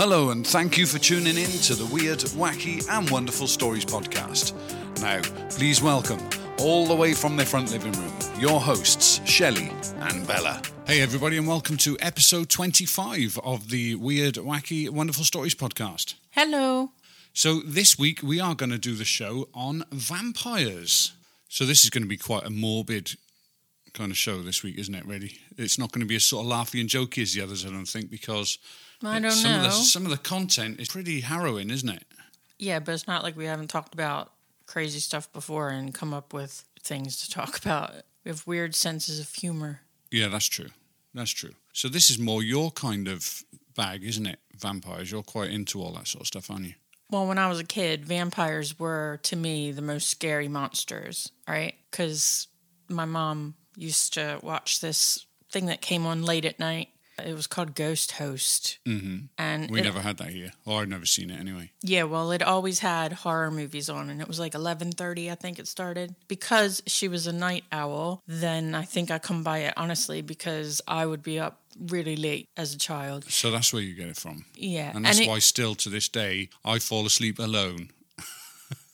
Hello, and thank you for tuning in to the Weird, Wacky, and Wonderful Stories podcast. Now, please welcome, all the way from their front living room, your hosts, Shelley and Bella. Hey, everybody, and welcome to episode 25 of the Weird, Wacky, Wonderful Stories podcast. Hello. So, this week we are going to do the show on vampires. So, this is going to be quite a morbid kind of show this week, isn't it, really? It's not going to be as sort of laughy and jokey as the others, I don't think, because I don't some know. Of the, some of the content is pretty harrowing, isn't it? Yeah, but it's not like we haven't talked about crazy stuff before and come up with things to talk about. We have weird senses of humor. Yeah, that's true. That's true. So this is more your kind of bag, isn't it? Vampires. You're quite into all that sort of stuff, aren't you? Well, when I was a kid, vampires were to me the most scary monsters, right? Because my mom used to watch this thing that came on late at night. It was called Ghost Host, mm-hmm. and We it- never had that here, or I've never seen it anyway. Yeah, well, it always had horror movies on, and it was like eleven thirty. I think it started because she was a night owl. Then I think I come by it honestly because I would be up really late as a child. So that's where you get it from. Yeah, And that's it- why, still to this day, I fall asleep alone.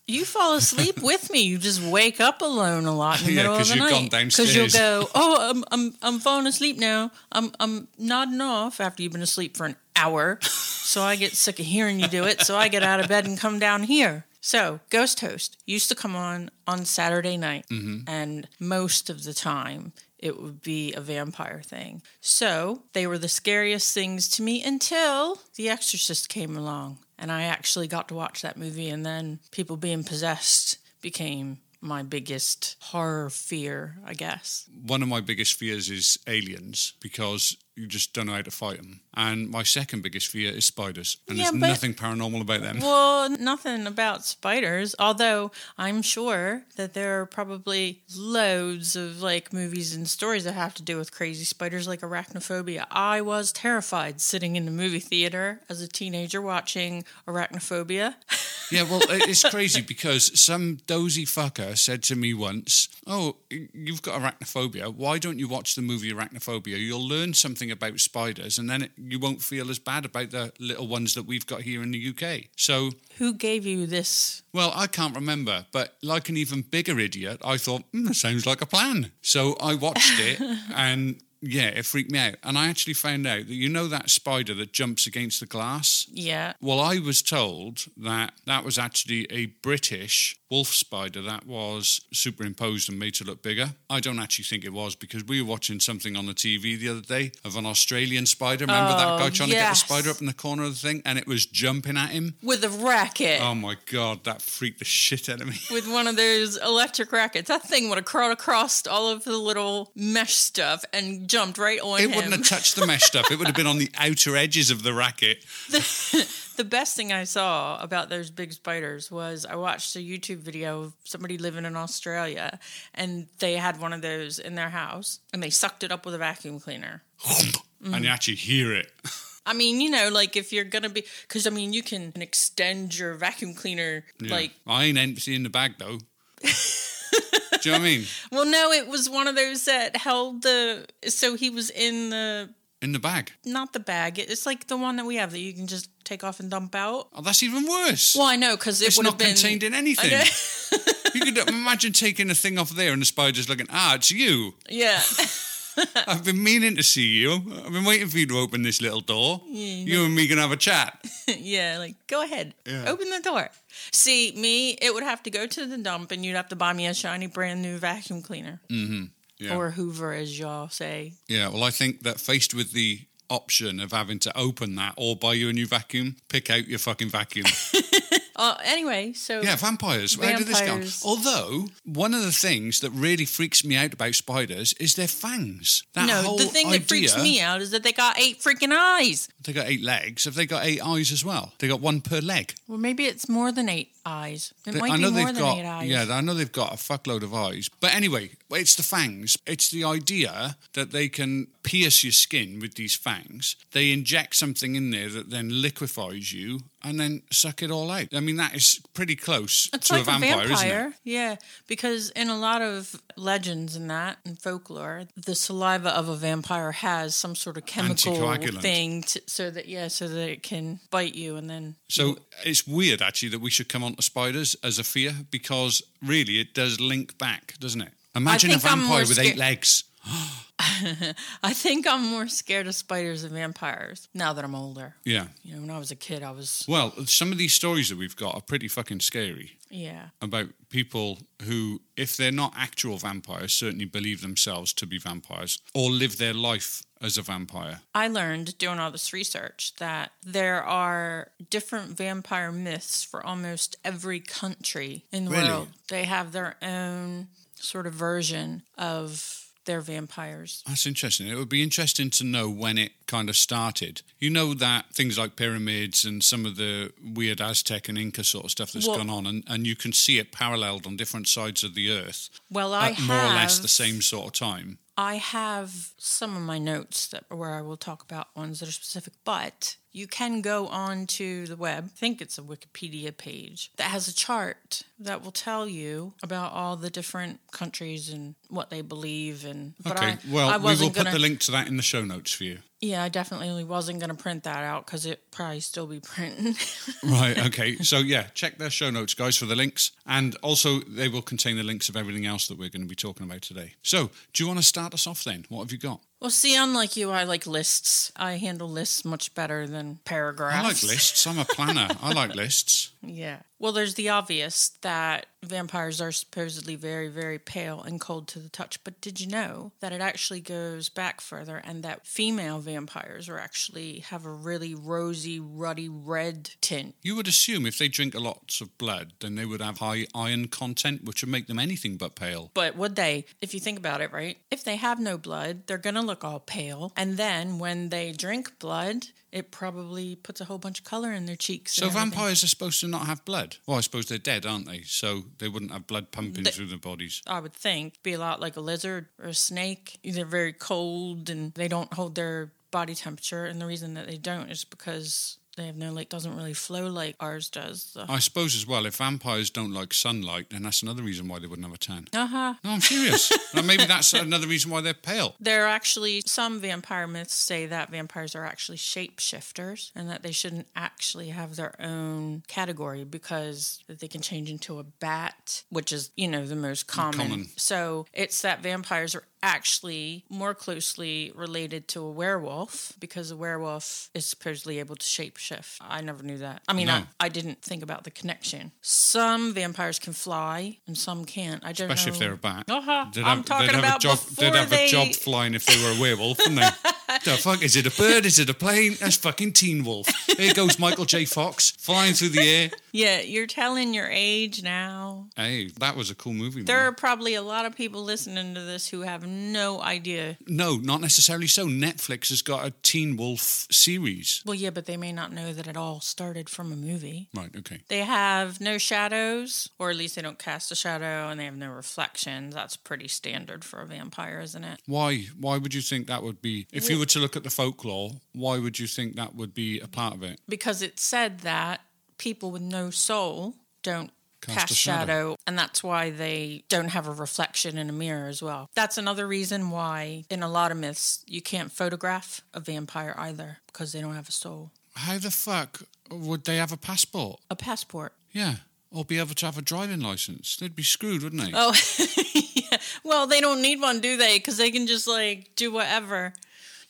You fall asleep with me. You just wake up alone a lot in the Yeah, middle of the you've night gone you'll go, "Oh, I'm I'm I'm falling asleep now. I'm I'm nodding off after you've been asleep for an hour." so I get sick of hearing you do it. So I get out of bed and come down here. So Ghost Host used to come on on Saturday night, Mm-hmm. and most of the time it would be a vampire thing. So they were the scariest things to me until The Exorcist came along, and I actually got to watch that movie. And then people being possessed became my biggest horror fear, I guess. One of my biggest fears is aliens because you just don't know how to fight them. And my second biggest fear is spiders. And Yeah, there's nothing paranormal about them. Well, nothing about spiders, although I'm sure that there are probably loads of like movies and stories that have to do with crazy spiders like arachnophobia. I was terrified sitting in the movie theater as a teenager watching arachnophobia. Yeah, well, it's crazy because some dozy fucker said to me once, "Oh, you've got arachnophobia. Why don't you watch the movie Arachnophobia? You'll learn something about spiders, and then it, you won't feel as bad about the little ones that we've got here in the UK." So, Who gave you this? well, I can't remember, but like an even bigger idiot, I thought, mm, that sounds like a plan. So I watched it, and yeah, it freaked me out. And I actually found out that you know that spider that jumps against the glass. Yeah. Well, I was told that that was actually a British wolf spider that was superimposed and made to look bigger. I don't actually think it was because we were watching something on the TV the other day of an Australian spider. Remember that Oh, guy trying to get the spider up in the corner of the thing and it was jumping at him? With a racket. Oh my God, that freaked the shit out of me. with one of those electric rackets. That thing would have crawled across all of the little mesh stuff and jumped right on It him. wouldn't have touched the mesh stuff. It would have been on the outer edges of the racket. the best thing I saw about those big spiders was I watched a YouTube video of somebody living in Australia and they had one of those in their house and they sucked it up with a vacuum cleaner. And you actually hear it. I mean, you know, like if you're gonna be, because I mean, you can extend your vacuum cleaner, Yeah. like, I ain't empty in the bag though. Do you know what I mean? well, no, it was one of those that held the, so he was in the, In the bag. not the bag, it's like the one that we have that you can just take off and dump out. Oh, that's even worse. Well, I know, because it it's not been. contained in anything. you could imagine taking a thing off there and the spider's looking, ah, it's you. yeah. I've been meaning to see you. I've been waiting for you to open this little door. you and me can have a chat. yeah, like go ahead, Yeah. open the door. See, me, it would have to go to the dump, and you'd have to buy me a shiny brand new vacuum cleaner Yeah. or Hoover, as y'all say. yeah, well, I think that faced with the option of having to open that or buy you a new vacuum, pick out your fucking vacuum. Uh, anyway, so Yeah, vampires. How did this? Vampires. Although one of the things that really freaks me out about spiders is their fangs. That no, the thing that freaks me out is that they got eight freaking eyes. They got eight legs. Have they got eight eyes as well? They got one per leg. Well, maybe it's more than eight eyes. It They- might I know be more they've than got eight eyes. yeah, I know they've got a fuckload of eyes. But anyway, it's the fangs. It's the idea that they can pierce your skin with these fangs. They inject something in there that then liquefies you and then suck it all out. I mean, that is pretty close It's to like a vampire, isn't it? vampire, yeah. Because in a lot of legends and that and folklore, the saliva of a vampire has some sort of chemical thing, to, so that yeah, so that it can bite you and then So it's weird actually that we should come on to spiders as a fear because really it does link back, doesn't it? Imagine a vampire with eight legs. I think I'm more scared of spiders than vampires now that I'm older. Yeah. You know, when I was a kid, I was Well, some of these stories that we've got are pretty fucking scary yeah. about people who, if they're not actual vampires, certainly believe themselves to be vampires or live their life as a vampire. I learned doing all this research that there are different vampire myths for almost every country in the Really? world. They have their own sort of version of their vampires. That's interesting. It would be interesting to know when it kind of started. You know that things like pyramids and some of the weird Aztec and Inca sort of stuff that's Well- gone on, and, and you can see it paralleled on different sides of the earth Well, I at have more or less the same sort of time. I have some of my notes that where I will talk about ones that are specific, but you can go on to the web. I think it's a Wikipedia page that has a chart that will tell you about all the different countries and what they believe and Okay, I, well, I we will put gonna, the link to that in the show notes for you. Yeah, I definitely wasn't going to print that out because it probably still be printing. Right, okay. So, yeah, check their show notes, guys, for the links. And also, they will contain the links of everything else that we're going to be talking about today. So, do you want to start us off then? What have you got? well, see, unlike you, I like lists. I handle lists much better than paragraphs. I like lists. I'm a planner. I like lists. Yeah. Well, there's the obvious that vampires are supposedly very, very pale and cold to the touch. But did you know that it actually goes back further and that female vampires are actually have a really rosy, ruddy red tint? You would assume if they drink a lot of blood, then they would have high iron content, which would make them anything but pale. But would they, if you think about it, right? If they have no blood, they're going to look all pale. And then when they drink blood, it probably puts a whole bunch of color in their cheeks. So vampires are supposed to not have blood. Well, I suppose they're dead, aren't they? So they wouldn't have blood pumping They- through their bodies. I would think, be a lot like a lizard or a snake. They're very cold and they don't hold their body temperature. And the reason that they don't is because they have no like doesn't really flow like ours does. So. I suppose as well, if vampires don't like sunlight, then that's another reason why they wouldn't have a tan. Uh-huh. No, I'm serious. maybe that's another reason why they're pale. There are actually some vampire myths say that vampires are actually shapeshifters and that they shouldn't actually have their own category because they can change into a bat, which is, you know, the most common. Common. So it's that vampires are actually more closely related to a werewolf because a werewolf is supposedly able to shapeshift. I never knew that. I mean, No. I, I didn't think about the connection. Some vampires can fly and some can't. I don't Especially know. if they're a bat. Uh-huh. They'd I'm have, talking they'd have about a job, before They'd have they- a job flying if they were a werewolf, wouldn't they? the fuck? Is it a bird? Is it a plane? That's fucking Teen Wolf. Here goes Michael J. Fox flying through the air. Yeah, you're telling your age now. Hey, that was a cool movie. There man. are probably a lot of people listening to this who have no idea. No, not necessarily so. Netflix has got a Teen Wolf series. Well, yeah, but they may not know that it all started from a movie. Right, okay. They have no shadows, or at least they don't cast a shadow, and they have no reflections. That's pretty standard for a vampire, isn't it? Why? Why would you think that would be? If you were to look at the folklore, why would you think that would be a part of it? Because it said that people with no soul don't Cast cast, shadow. shadow. and that's why they don't have a reflection in a mirror as well. That's another reason why, in a lot of myths, you can't photograph a vampire either because they don't have a soul. How the fuck would they have a passport? A passport. Yeah, or be able to have a driving license? They'd be screwed, wouldn't they? Oh, yeah. Well, they don't need one, do they? Because they can just like do whatever.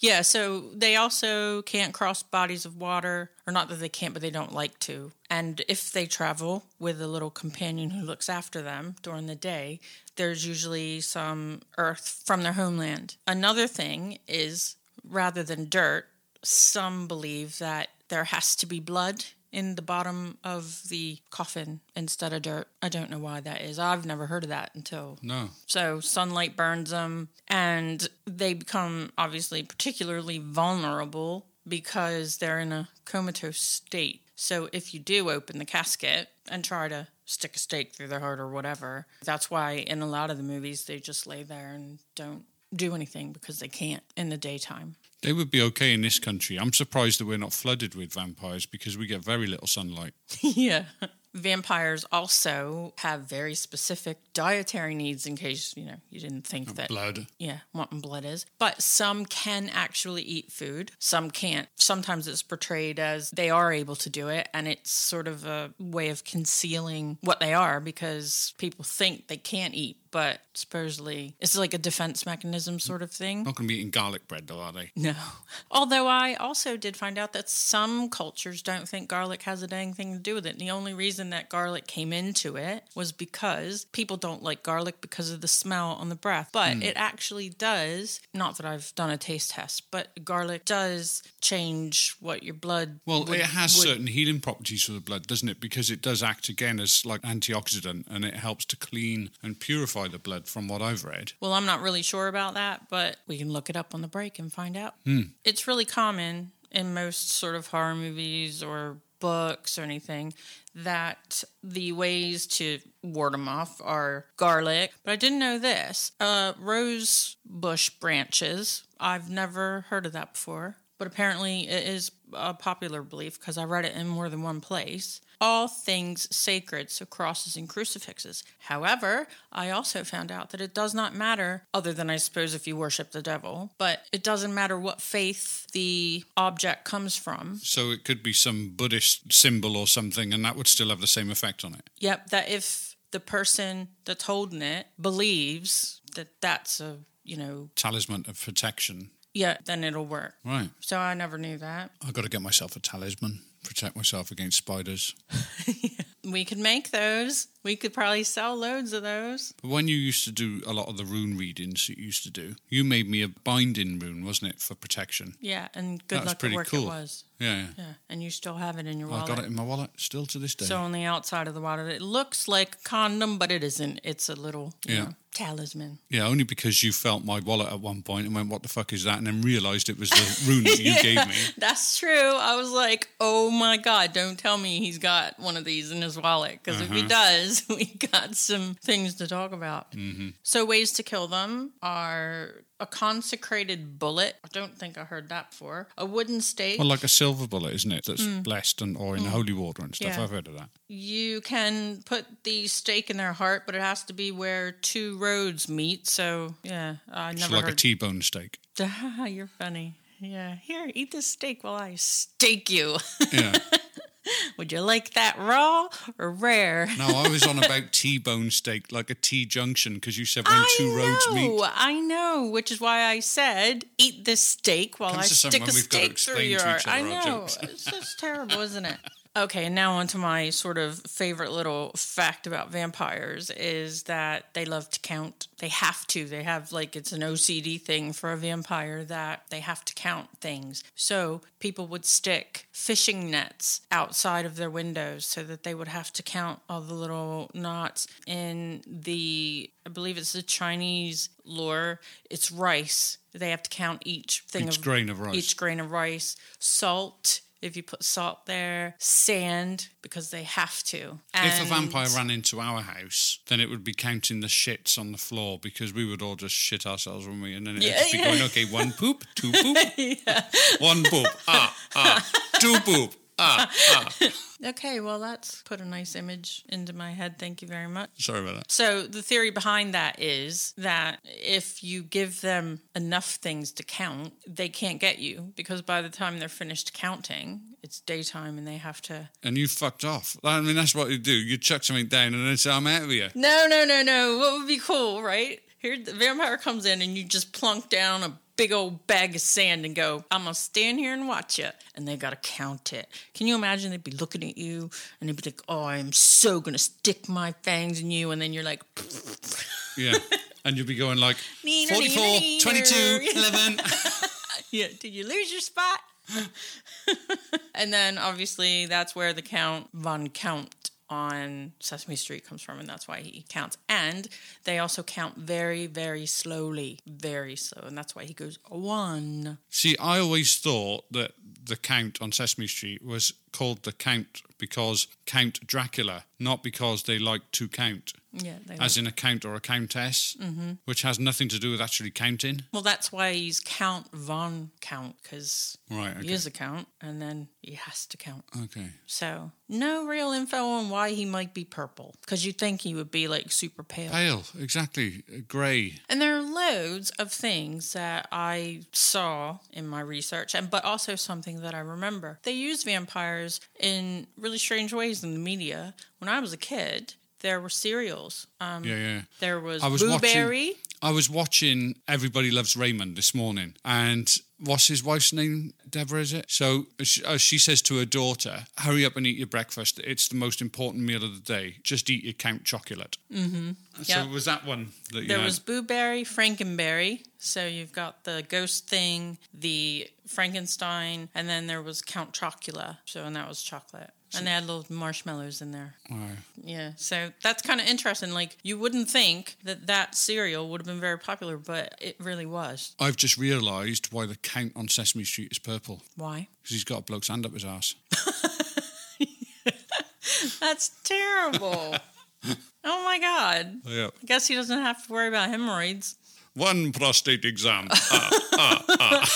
Yeah, so they also can't cross bodies of water, or not that they can't, but they don't like to. And if they travel with a little companion who looks after them during the day, there's usually some earth from their homeland. Another thing is rather than dirt, some believe that there has to be blood in the bottom of the coffin instead of dirt. I don't know why that is. I've never heard of that until No. so sunlight burns them and they become obviously particularly vulnerable because they're in a comatose state. So if you do open the casket and try to stick a stake through their heart or whatever, that's why in a lot of the movies they just lay there and don't do anything because they can't in the daytime. They would be okay in this country. I'm surprised that we're not flooded with vampires because we get very little sunlight. yeah. Vampires also have very specific dietary needs in case, you know, you didn't think that Blood. yeah, wanting blood is. But some can actually eat food, some can't. Sometimes it's portrayed as they are able to do it, and it's sort of a way of concealing what they are because people think they can't eat, but supposedly it's like a defense mechanism sort of thing. Not going to be eating garlic bread, though, are they? No. Although I also did find out that some cultures don't think garlic has a dang thing to do with it. And the only reason that garlic came into it was because people don't like garlic because of the smell on the breath. But it actually does, not that I've done a taste test, but garlic does change what your blood. Well, would- it has would- certain healing properties for the blood, doesn't it? Because it does act again as like antioxidant, and it helps to clean and purify the blood. From what I've read, Well, I'm not really sure about that, but we can look it up on the break and find out. Hmm. It's really common in most sort of horror movies or books or anything that the ways to ward them off are garlic. But I didn't know this. Uh, rose bush branches. I've never heard of that before. But apparently, it is a popular belief because I read it in more than one place. All things sacred, so crosses and crucifixes. However, I also found out that it does not matter, other than I suppose if you worship the devil, but it doesn't matter what faith the object comes from. so it could be some Buddhist symbol or something, and that would still have the same effect on it. Yep, that if the person that's holding it believes that that's a, you know, Talisman of protection. yeah, then it'll work. Right. So I never knew that. I've got to get myself a talisman, protect myself against spiders. We could make those. We could probably sell loads of those. But when you used to do a lot of the rune readings that you used to do, you made me a binding rune, wasn't it, for protection? Yeah, and good That luck pretty at work cool. it was. Yeah, yeah. Yeah, and you still have it in your wallet. I got it in my wallet still to this day. So on the outside of the wallet, it looks like a condom, but it isn't. It's a little you Yeah. know, talisman. yeah, only because you felt my wallet at one point and went, "What the fuck is that?" and then realised it was the rune that you gave me. That's true. I was like, oh my God, don't tell me he's got one of these in his wallet. Because if he Uh-huh. does, we got some things to talk about. Mm-hmm. So, ways to kill them are a consecrated bullet. I don't think I heard that before. A wooden stake. Well, like a silver bullet, isn't it? That's blessed and or in holy water and stuff. Mm. Yeah. I've heard of that. you can put the stake in their heart, but it has to be where two roads meet. So, yeah, I It's never like a heard. T-bone steak. You're funny. Yeah. Here, eat this steak while I stake you. Yeah. Would you like that raw or rare? no, I was on about T-bone steak, like a T junction, because you said when two roads I meet. know, I know, which is why I said eat this steak while Comes I stick a when we've got to steak through your. I know it's just terrible, isn't it? Okay, and now on to my sort of favorite little fact about vampires is that they love to count. They have to. They have like it's an OCD thing for a vampire that they have to count things. So people would stick fishing nets outside of their windows so that they would have to count all the little knots in the I believe it's the Chinese lore. It's rice. They have to count each thing Each of grain of rice. Each grain of rice. Salt. If you put salt there, sand because they have to. If a vampire ran into our house, then it would be counting the shits on the floor because we would all just shit ourselves, wouldn't we? And then it'd Yeah, be yeah. going, okay, one poop, two poop, one poop, ah, ah, two poop, ah, ah. Okay, well, that's put a nice image into my head. Thank you very much. Sorry about that. So, the theory behind that is that if you give them enough things to count, they can't get you because by the time they're finished counting, it's daytime and they have to. And you fucked off. I mean, that's what you do. You chuck something down and then say, I'm out of here. No, no, no, no. What would be cool, right? Here, the vampire comes in and you just plunk down a big old bag of sand and go, I'm going to stand here and watch you. And they got to count it. Can you imagine they'd be looking at you and they'd be like, oh, I'm so going to stick my fangs in you. And then you're like, Yeah. And you'll be going like Neener, 44, neener, 22, 11. yeah, did you lose your spot? and then obviously that's where the Count von Count on Sesame Street comes from, and that's why he counts. And they also count very, very slowly, very slow, and that's why he goes one. See, I always thought that the Count on Sesame Street was called the Count because Count Dracula, not because they like to count. Yeah, as in a count or a countess, mm-hmm. which has nothing to do with actually counting. Well, that's why he's Count von Count because Right. he is a count, and then he has to count. Okay. So no real info on why he might be purple because you'd think he would be like super pale. Pale, exactly. Grey. And there are loads of things that I saw in my research, and but also something that I remember. They use vampires in really strange ways in the media. When I was a kid, there were cereals. Um, Yeah, yeah. There was, I was Boo watching- I was watching Everybody Loves Raymond this morning, and what's his wife's name? Deborah, is it? So she, uh, she says to her daughter, "Hurry up and eat your breakfast. It's the most important meal of the day. Just eat your Count Chocula." Mm-hmm. So Yeah. was that one that you There had? was Boo Berry, Frankenberry. So you've got the ghost thing, the Frankenstein, and then there was Count Chocula. So and that was chocolate. And they had little marshmallows in there. Wow. Yeah, so that's kind of interesting. Like, you wouldn't think that that cereal would have been very popular, but it really was. I've just realised why the Count on Sesame Street is purple Why? because he's got a bloke's hand up his ass. That's terrible. oh my God. Yeah. I guess he doesn't have to worry about hemorrhoids. One prostate exam. Ah,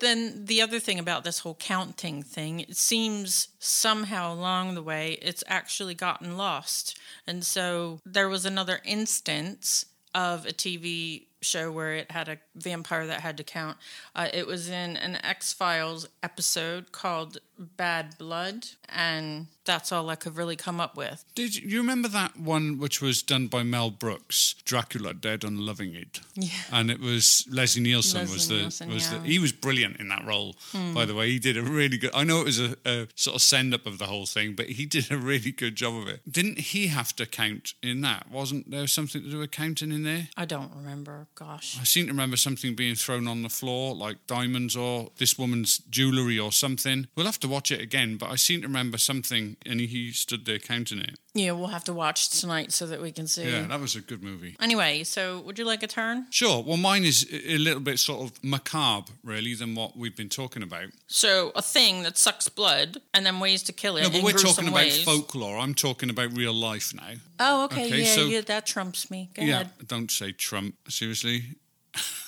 Then the other thing about this whole counting thing, it seems somehow along the way it's actually gotten lost. And so there was another instance of a TV show where it had a vampire that had to count. Uh, it was in an X Files episode called Bad Blood, and that's all I could really come up with. Did you, you remember that one which was done by Mel Brooks, Dracula Dead and Loving It? Yeah. And it was Leslie Nielsen was the Nielsen, was yeah. Hmm. the he was brilliant in that role. By the way, he did a really good. I know it was a, a sort of send up of the whole thing, but he did a really good job of it. Didn't he have to count in that? Wasn't there something to do with counting in there? I don't remember. Gosh. I seem to remember something being thrown on the floor, like diamonds or this woman's jewellery or something. We'll have to watch it again, but I seem to remember something, and he stood there counting it. Yeah, we'll have to watch tonight so that we can see. Yeah, that was a good movie. Anyway, so would you like a turn? Sure. Well, mine is a little bit sort of macabre, really, than what we've been talking about. So a thing that sucks blood and then ways to kill it. No, but we're talking about ways. folklore. I'm talking about real life now. Oh, okay, Okay, yeah, so- yeah, that trumps me. Go Yeah. ahead. Don't say Trump. Seriously.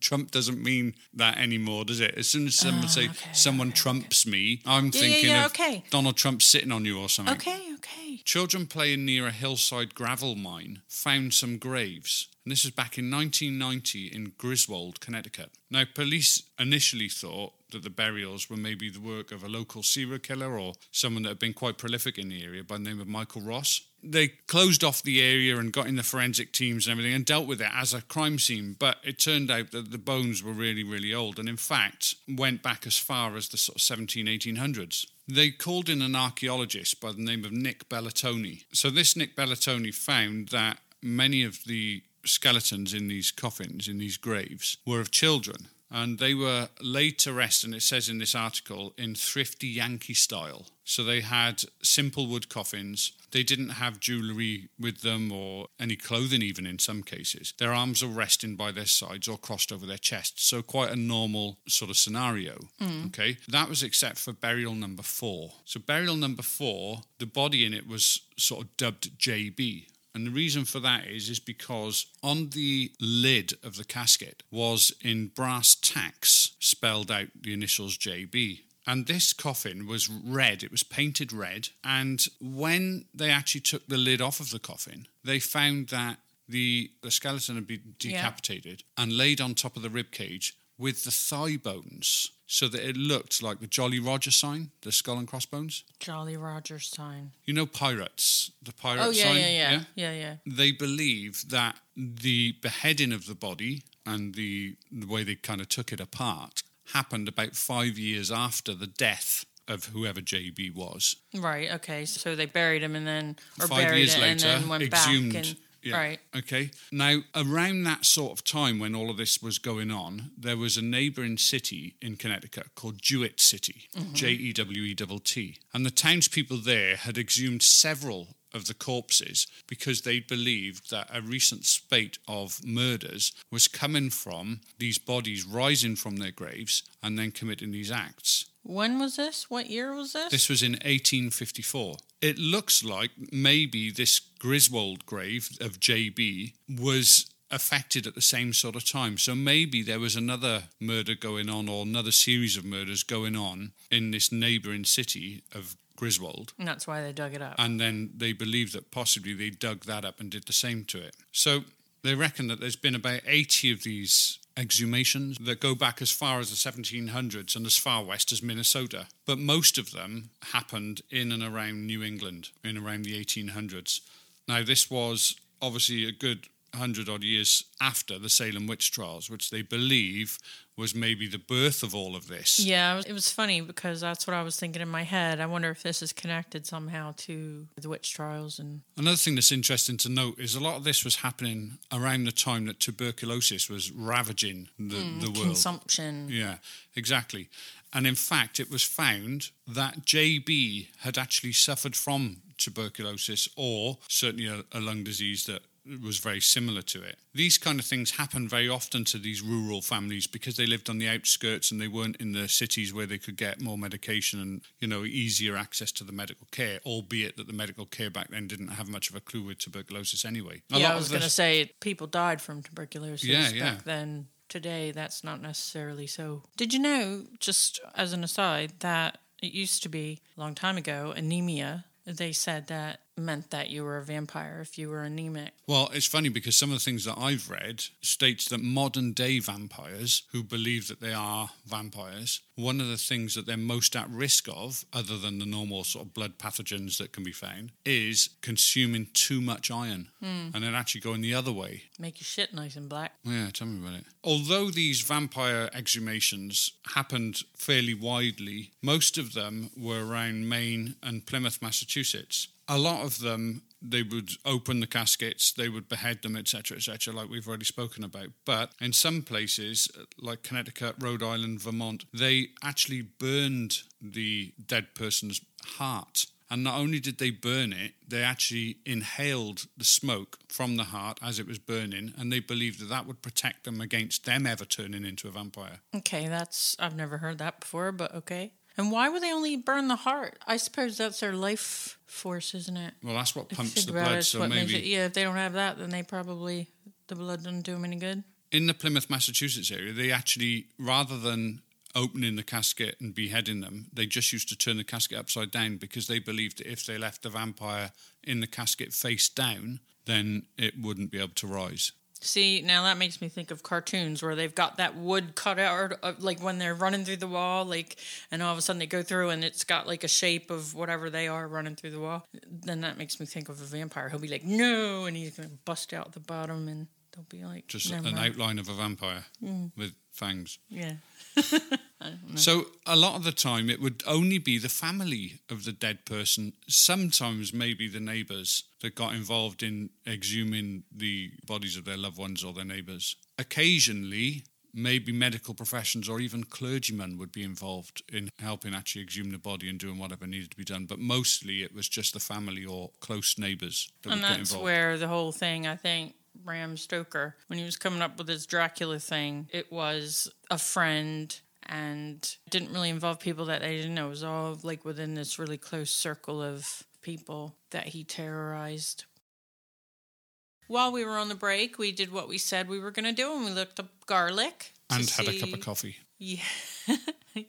Trump doesn't mean that anymore, does it? As soon as someone say Ah, okay, someone okay, trumps me, I'm Yeah, yeah, thinking yeah, of okay. Donald Trump sitting on you or something. Okay, okay. Children playing near a hillside gravel mine found some graves. And this was back in 1990 in Griswold, Connecticut. Now, police initially thought that the burials were maybe the work of a local serial killer or someone that had been quite prolific in the area by the name of Michael Ross. They closed off the area and got in the forensic teams and everything and dealt with it as a crime scene. But it turned out that the bones were really, really old and, in fact, went back as far as the sort of 17, 1800s. They called in an archaeologist by the name of Nick Bellantoni. So, this Nick Bellantoni found that many of the skeletons in these coffins, in these graves, were of children. And they were laid to rest, and it says in this article, in thrifty Yankee style. So they had simple wood coffins. They didn't have jewellery with them or any clothing, even in some cases. Their arms were resting by their sides or crossed over their chests. So quite a normal sort of scenario. Mm. Okay. That was except for burial number four. So burial number four, the body in it was sort of dubbed JB. And the reason for that is is because on the lid of the casket was in brass tacks spelled out the initials JB. And this coffin was red, it was painted red. And when they actually took the lid off of the coffin, they found that the, the skeleton had been Yeah. decapitated and laid on top of the rib cage with the thigh bones so that it looked like the Jolly Roger sign, the skull and crossbones. Jolly Roger sign. You know pirates, the pirate Oh yeah, sign? yeah, yeah, yeah, yeah. they believe that the beheading of the body and the, the way they kind of took it apart happened about five years after the death of whoever JB was. Right. Okay. So they buried him and then or five buried years it later, and then went exhumed. back and yeah. right. Okay. Now, around that sort of time when all of this was going on, there was a neighbouring city in Connecticut called Jewett City, mm-hmm. J E W E T T. And the townspeople there had exhumed several of the corpses because they believed that a recent spate of murders was coming from these bodies rising from their graves and then committing these acts. When was this? What year was this? This was in 1854. It looks like maybe this Griswold grave of JB was affected at the same sort of time. So maybe there was another murder going on or another series of murders going on in this neighbouring city of Griswold. And that's why they dug it up. And then they believe that possibly they dug that up and did the same to it. So they reckon that there's been about 80 of these exhumations that go back as far as the 1700s and as far west as Minnesota. But most of them happened in and around New England in around the 1800s. Now, this was obviously a good hundred odd years after the Salem witch trials, which they believe was maybe the birth of all of this. Yeah, it was, funny because that's what I was thinking in my head. I wonder if this is connected somehow to the witch trials and Another thing that's interesting to note is a lot of this was happening around the time that tuberculosis was ravaging the, hmm, the world. consumption. Yeah, exactly. And in fact, it was found that JB had actually suffered from tuberculosis or certainly a, a lung disease that was very similar to it. These kind of things happen very often to these rural families because they lived on the outskirts and they weren't in the cities where they could get more medication and, you know, easier access to the medical care, albeit that the medical care back then didn't have much of a clue with tuberculosis anyway. A yeah, I was going to say people died from tuberculosis Yeah, back yeah. then. Today, that's not necessarily so. Did you know, just as an aside, that it used to be a long time ago, anemia, they said that meant that you were a vampire if you were anemic. Well, it's funny because some of the things that I've read states that modern day vampires who believe that they are vampires, one of the things that they're most at risk of, other than the normal sort of blood pathogens that can be found, is consuming too much iron hmm. and then actually going the other way. Make your shit nice and black. Yeah, tell me about it. Although these vampire exhumations happened fairly widely, most of them were around Maine and Plymouth, Massachusetts. A lot of them, they would open the caskets, they would behead them, etc., etc., like we've already spoken about. But in some places, like Connecticut, Rhode Island, Vermont, they actually burned the dead person's heart. And not only did they burn it, they actually inhaled the smoke from the heart as it was burning, and they believed that that would protect them against them ever turning into a vampire. Okay, that's, I've never heard that before, but okay. And why would they only burn the heart? I suppose that's their life force, isn't it? Well, that's what pumps the about it, blood, so maybe it- yeah, if they don't have that, then they probably, the blood doesn't do them any good. in the Plymouth, Massachusetts area, they actually, rather than opening the casket and beheading them, they just used to turn the casket upside down because they believed that if they left the vampire in the casket face down, then it wouldn't be able to rise. See, now that makes me think of cartoons where they've got that wood cut out, of, like when they're running through the wall, like, and all of a sudden they go through and it's got like a shape of whatever they are running through the wall. Then that makes me think of a vampire. He'll be like, no, and he's going to bust out the bottom and they'll be like, Just an mind. outline of a vampire mm. with fangs. Yeah. So a lot of the time, it would only be the family of the dead person. Sometimes, maybe the neighbours that got involved in exhuming the bodies of their loved ones or their neighbours. Occasionally, maybe medical professions or even clergymen would be involved in helping actually exhume the body and doing whatever needed to be done. But mostly, it was just the family or close neighbours that And would get that's involved. where the whole thing, I think, Bram Stoker, when he was coming up with his Dracula thing, it was a friend and didn't really involve people that they didn't know. It was all like within this really close circle of people that he terrorized. While we were on the break, we did what we said we were going to do, and we looked up garlic and had a cup of coffee, Yeah,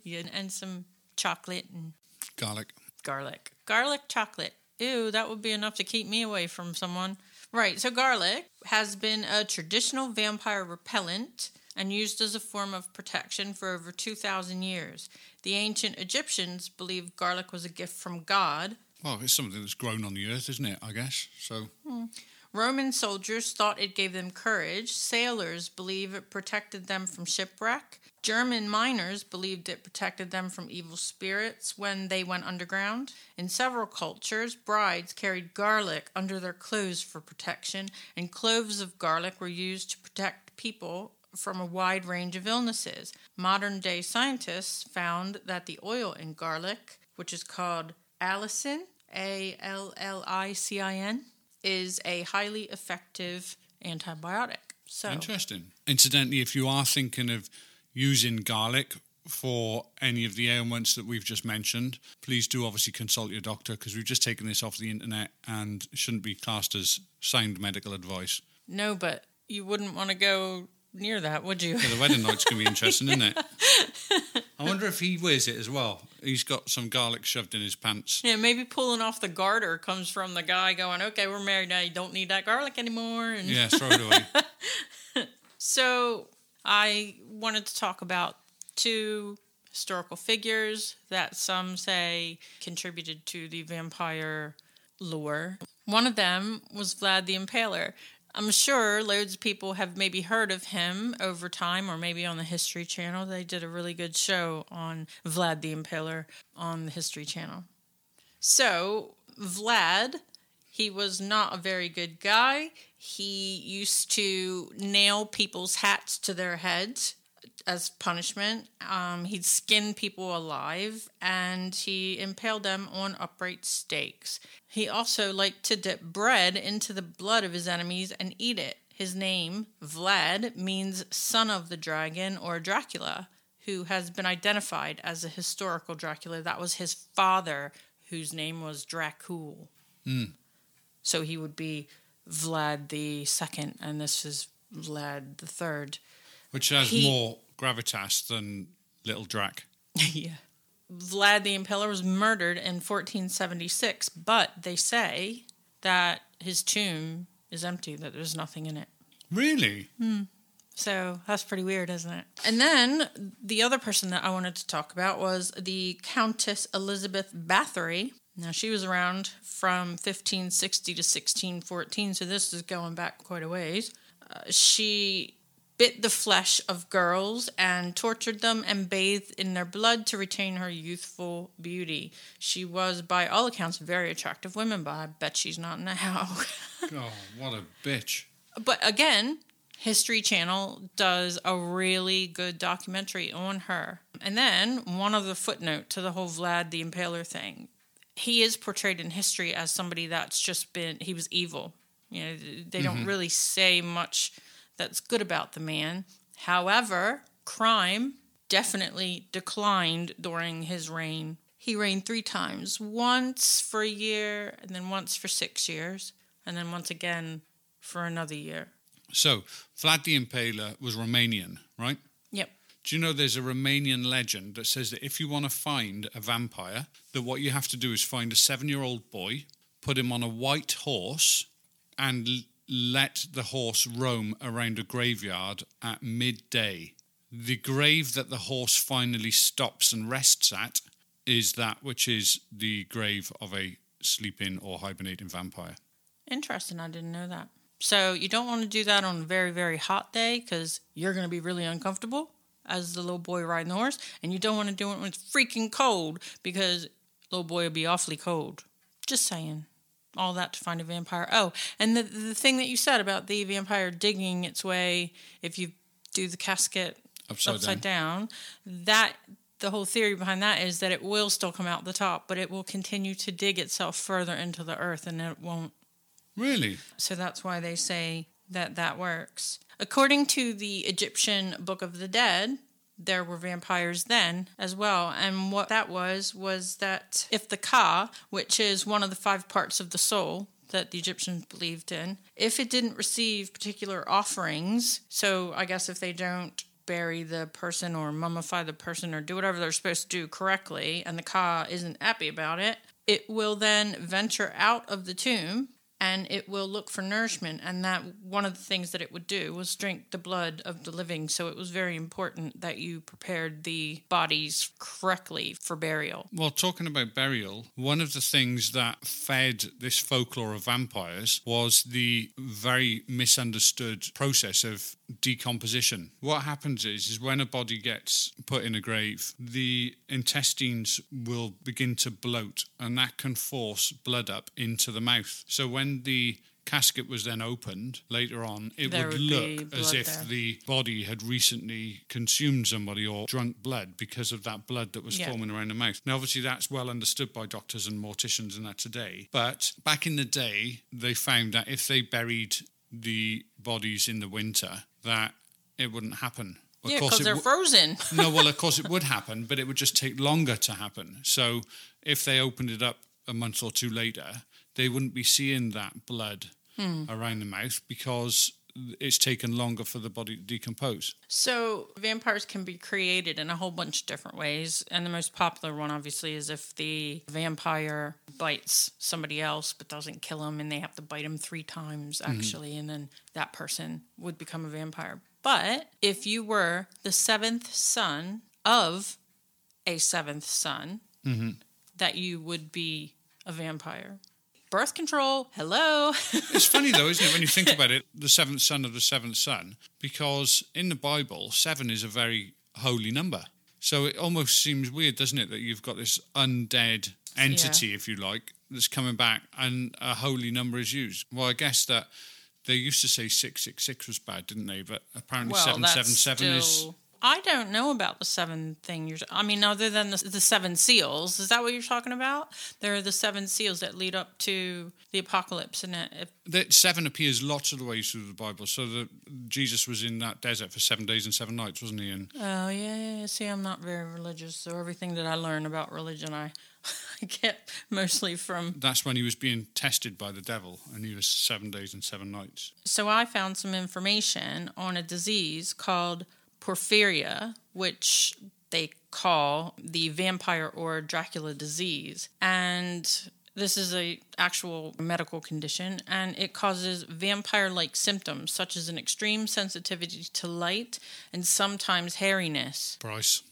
yeah, and some chocolate and garlic. garlic. Garlic chocolate. Ew, that would be enough to keep me away from someone. Right, so garlic has been a traditional vampire repellent and used as a form of protection for over 2,000 years. The ancient Egyptians believed garlic was a gift from God. Well, it's something that's grown on the earth, isn't it? I guess so. Hmm. Roman soldiers thought it gave them courage. Sailors believe it protected them from shipwreck. German miners believed it protected them from evil spirits when they went underground. In several cultures, brides carried garlic under their clothes for protection, and cloves of garlic were used to protect people from a wide range of illnesses. Modern day scientists found that the oil in garlic, which is called allicin, A L L I C I N, is a highly effective antibiotic. So, Interesting. Incidentally, if you are thinking of using garlic for any of the ailments that we've just mentioned, please do obviously consult your doctor because we've just taken this off the internet and shouldn't be classed as sound medical advice. No, but you wouldn't want to go near that, would you? Yeah, the wedding night's going to be interesting, isn't it? I wonder if he wears it as well. He's got some garlic shoved in his pants. Yeah, maybe pulling off the garter comes from the guy going, "Okay, we're married now. You don't need that garlic anymore." And Yeah, throw it away. So I wanted to talk about two historical figures that some say contributed to the vampire lore. One of them was Vlad the Impaler. I'm sure loads of people have maybe heard of him over time, or maybe on the History Channel. They did a really good show on Vlad the Impaler on the History Channel. So, Vlad, he was not a very good guy. He used to nail people's hats to their heads as punishment. Um, he'd skin people alive and he impaled them on upright stakes. He also liked to dip bread into the blood of his enemies and eat it. His name, Vlad, means son of the dragon or Dracula, who has been identified as a historical Dracula. That was his father, whose name was Dracul. So he would be Vlad the second, and this is Vlad the third. Which has He- more gravitas than Little Drac. yeah. Vlad the Impaler was murdered in 1476, but they say that his tomb is empty, that there's nothing in it. Really? So that's pretty weird, isn't it? And then the other person that I wanted to talk about was the Countess Elizabeth Bathory. Now, she was around from 1560 to 1614, so this is going back quite a ways. Uh, she bit the flesh of girls and tortured them and bathed in their blood to retain her youthful beauty. She was, by all accounts, a very attractive woman, but I bet she's not now. Oh, what a bitch. but again, History Channel does a really good documentary on her. And then one other footnote to the whole Vlad the Impaler thing. He is portrayed in history as somebody that's just been he was evil. You know, they don't mm-hmm. really say much that's good about the man. However, crime definitely declined during his reign. He reigned three times once for a year, and then once for six years, and then once again for another year. So, Vlad the Impaler was Romanian, right? Yep. Do you know there's a Romanian legend that says that if you want to find a vampire, that what you have to do is find a seven year old boy, put him on a white horse, and let the horse roam around a graveyard at midday. The grave that the horse finally stops and rests at is that which is the grave of a sleeping or hibernating vampire. Interesting. I didn't know that. So you don't want to do that on a very, very hot day because you're going to be really uncomfortable as the little boy riding the horse. And you don't want to do it when it's freaking cold because little boy will be awfully cold. Just saying. All that to find a vampire. Oh, and the, the thing that you said about the vampire digging its way, if you do the casket Upside, upside down. down, that the whole theory behind that is that it will still come out the top, but it will continue to dig itself further into the earth and it won't Really? so that's why they say that that works. According to the Egyptian Book of the Dead, there were vampires then as well. And what that was was that if the Ka, which is one of the five parts of the soul that the Egyptians believed in, if it didn't receive particular offerings, so I guess if they don't bury the person or mummify the person or do whatever they're supposed to do correctly, and the Ka isn't happy about it, it will then venture out of the tomb and it will look for nourishment. And that one of the things that it would do was drink the blood of the living. So it was very important that you prepared the bodies correctly for burial. Well, talking about burial, one of the things that fed this folklore of vampires was the very misunderstood process of decomposition. What happens is, is when a body gets put in a grave, the intestines will begin to bloat, and that can force blood up into the mouth. So when the casket was then opened later on, it would would look as if there. the body had recently consumed somebody or drunk blood because of that blood that was Yeah. forming around the mouth. Now, obviously, that's well understood by doctors and morticians and that today. But back in the day, they found that if they buried the bodies in the winter, that it wouldn't happen Of Yeah, because they're wo- frozen. no, well, of course it would happen, but it would just take longer to happen. So if they opened it up a month or two later, they wouldn't be seeing that blood Hmm. around the mouth because it's taken longer for the body to decompose. So vampires can be created in a whole bunch of different ways, and the most popular one, obviously, is if the vampire bites somebody else but doesn't kill them, and they have to bite them three times mm-hmm. actually, and then that person would become a vampire. But if you were the seventh son of a seventh son, mm-hmm. that you would be a vampire. Birth control, hello. It's funny though, isn't it, when you think about it, the seventh son of the seventh son, because in the Bible, seven is a very holy number. So it almost seems weird, doesn't it, that you've got this undead entity, if you like, that's coming back and a holy number is used. Well, I guess that they used to say 666 was bad, didn't they? But apparently Well, that's 777 is. I don't know about the seven thing you're. I mean, other than the, the seven seals, is that what you're talking about? There are the seven seals that lead up to the apocalypse, and it, That seven appears lots of the ways through the Bible. So that Jesus was in that desert for seven days and seven nights, wasn't he? And oh yeah, yeah, yeah. See, I'm not very religious, so everything that I learn about religion, I, I get mostly from. that's when he was being tested by the devil, and he was seven days and seven nights. So I found some information on a disease called porphyria, which they call the vampire or Dracula disease, and this is a actual medical condition and it causes vampire-like symptoms such as an extreme sensitivity to light and sometimes hairiness. Bryce.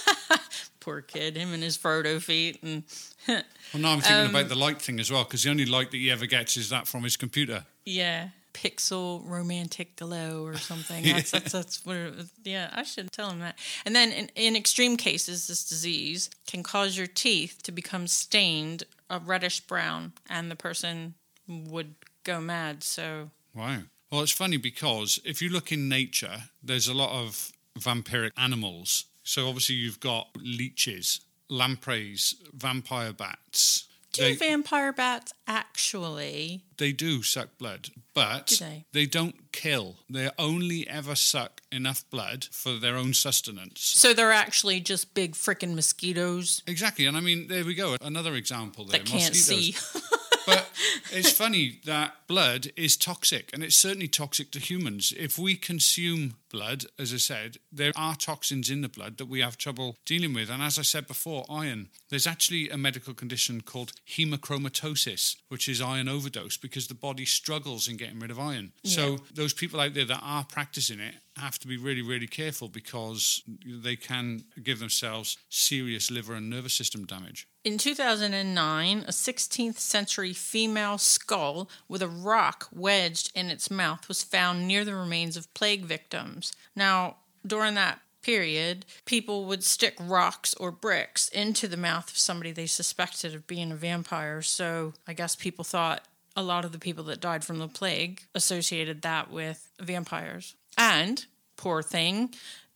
Poor kid, him and his Frodo feet and Well, now I'm thinking Um, about the light thing as well, because the only light that he ever gets is that from his computer. Yeah, pixel romantic glow or something. That's that's, that's what. It, yeah, I should tell him that. And then in, in extreme cases, this disease can cause your teeth to become stained a reddish brown, and the person would go mad. So Wow. Well, it's funny because if you look in nature, there's a lot of vampiric animals. So obviously you've got leeches, lampreys, vampire bats. Do They, vampire bats actually? they do suck blood, but Do they? don't kill. They only ever suck enough blood for their own sustenance. So they're actually just big freaking mosquitoes Exactly. And I mean, there we go. Another example there. that can't mosquitoes. see. But it's funny that blood is toxic, and it's certainly toxic to humans. If we consume blood, as I said, there are toxins in the blood that we have trouble dealing with. And as I said before, iron. There's actually a medical condition called hemochromatosis, which is iron overdose because the body struggles in getting rid of iron. So those people out there that are practicing it have to be really, really careful because they can give themselves serious liver and nervous system damage. In 2009, a 16th century female skull with a rock wedged in its mouth was found near the remains of plague victims. Now, during that period, people would stick rocks or bricks into the mouth of somebody they suspected of being a vampire. So I guess people thought a lot of the people that died from the plague associated that with vampires. And, poor thing,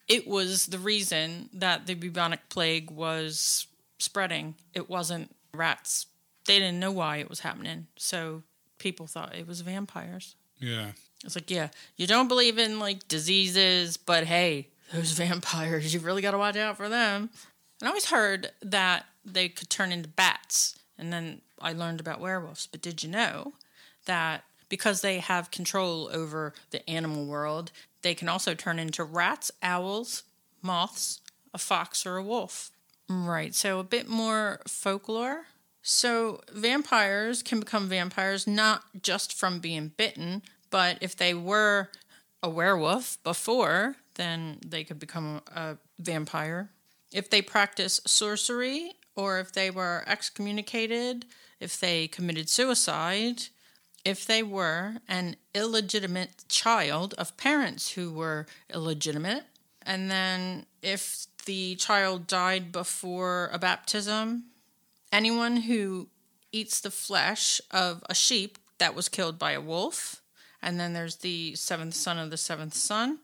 it was the reason that the bubonic plague was spreading. It wasn't rats. They didn't know why it was happening. So people thought it was vampires. Yeah. It's like, yeah, you don't believe in like diseases, but hey, those vampires, you really got to watch out for them. And I always heard that they could turn into bats. And then I learned about werewolves. But did you know that because they have control over the animal world, they can also turn into rats, owls, moths, a fox, or a wolf? Right. So a bit more folklore. So vampires can become vampires not just from being bitten, but if they were a werewolf before, then they could become a vampire. If they practice sorcery or if they were excommunicated, if they committed suicide, if they were an illegitimate child of parents who were illegitimate, and then if the child died before a baptism, anyone who eats the flesh of a sheep that was killed by a wolf, and then there's the seventh son of the seventh son.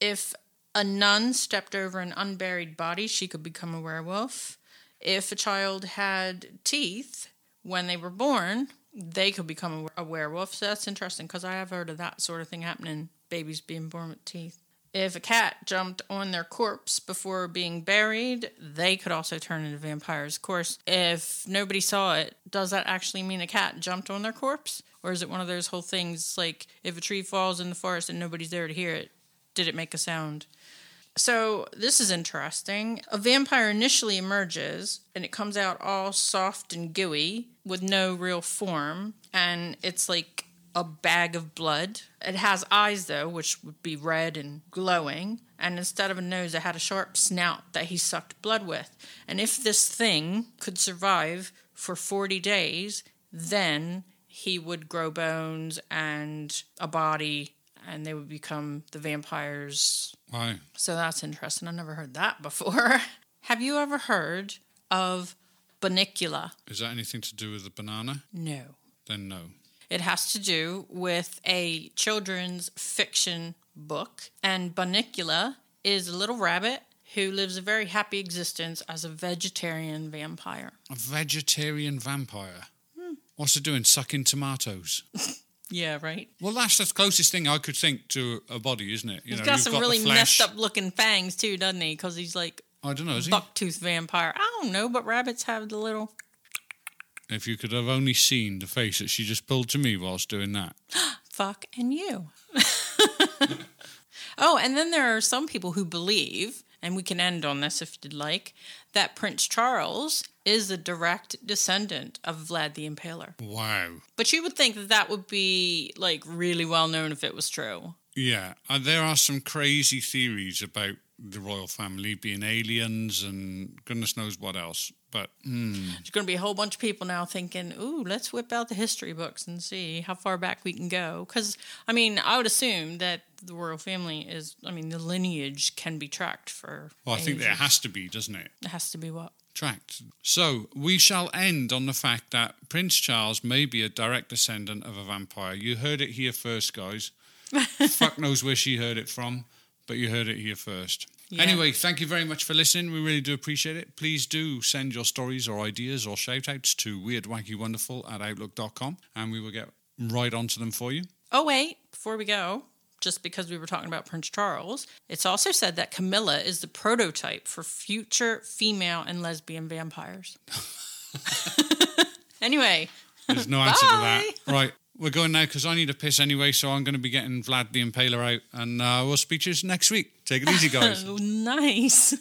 If a nun stepped over an unburied body, she could become a werewolf. If a child had teeth when they were born, they could become a werewolf. So that's interesting because I have heard of that sort of thing happening babies being born with teeth. if a cat jumped on their corpse before being buried, they could also turn into vampires. Of course, if nobody saw it, does that actually mean a cat jumped on their corpse? Or is it one of those whole things like if a tree falls in the forest and nobody's there to hear it, did it make a sound? So, this is interesting. A vampire initially emerges and it comes out all soft and gooey with no real form, and it's like a bag of blood. It has eyes, though, which would be red and glowing. And instead of a nose, it had a sharp snout that he sucked blood with. And if this thing could survive for 40 days, then he would grow bones and a body, and they would become the vampires. Wow. So that's interesting. I never heard that before. Have you ever heard of Bunnicula? Is that anything to do with the banana? No. Then no. It has to do with a children's fiction book. And Bunnicula is a little rabbit who lives a very happy existence as a vegetarian vampire. A vegetarian vampire. Hmm. What's it doing? Sucking tomatoes. Yeah, right. Well, that's the closest thing I could think to a body, isn't it? You He's know, got some the really messed up looking fangs too, doesn't he? Because he's like I don't know. Is he? bucktooth vampire. I don't know, but rabbits have the little. If you could have only seen the face that she just pulled to me whilst doing that. fuck and you. oh, and then there are some people who believe, and we can end on this if you'd like, that Prince Charles is a direct descendant of Vlad the Impaler. Wow. But you would think that that would be like really well known if it was true. Yeah, uh, there are some crazy theories about the royal family being aliens and goodness knows what else. But mm, There's going to be a whole bunch of people now thinking, ooh, let's whip out the history books and see how far back we can go. Because, I mean, I would assume that the royal family is, I mean, the lineage can be tracked for. well, I think there ages. has to be, doesn't it? It has to be what? Tracked. So we shall end on the fact that Prince Charles may be a direct descendant of a vampire. You heard it here first, guys. Fuck knows where she heard it from, but you heard it here first. Yeah. Anyway, thank you very much for listening. We really do appreciate it. Please do send your stories or ideas or shout outs to weirdwackywonderful at outlook.com and we will get right onto them for you. Oh, wait, before we go, just because we were talking about Prince Charles, it's also said that Camilla is the prototype for future female and lesbian vampires. anyway, There's no answer to that. Right, we're going now because I need a piss anyway, so I'm going to be getting Vlad the Impaler out and uh, we'll speak to you next week. Take it easy, guys. nice.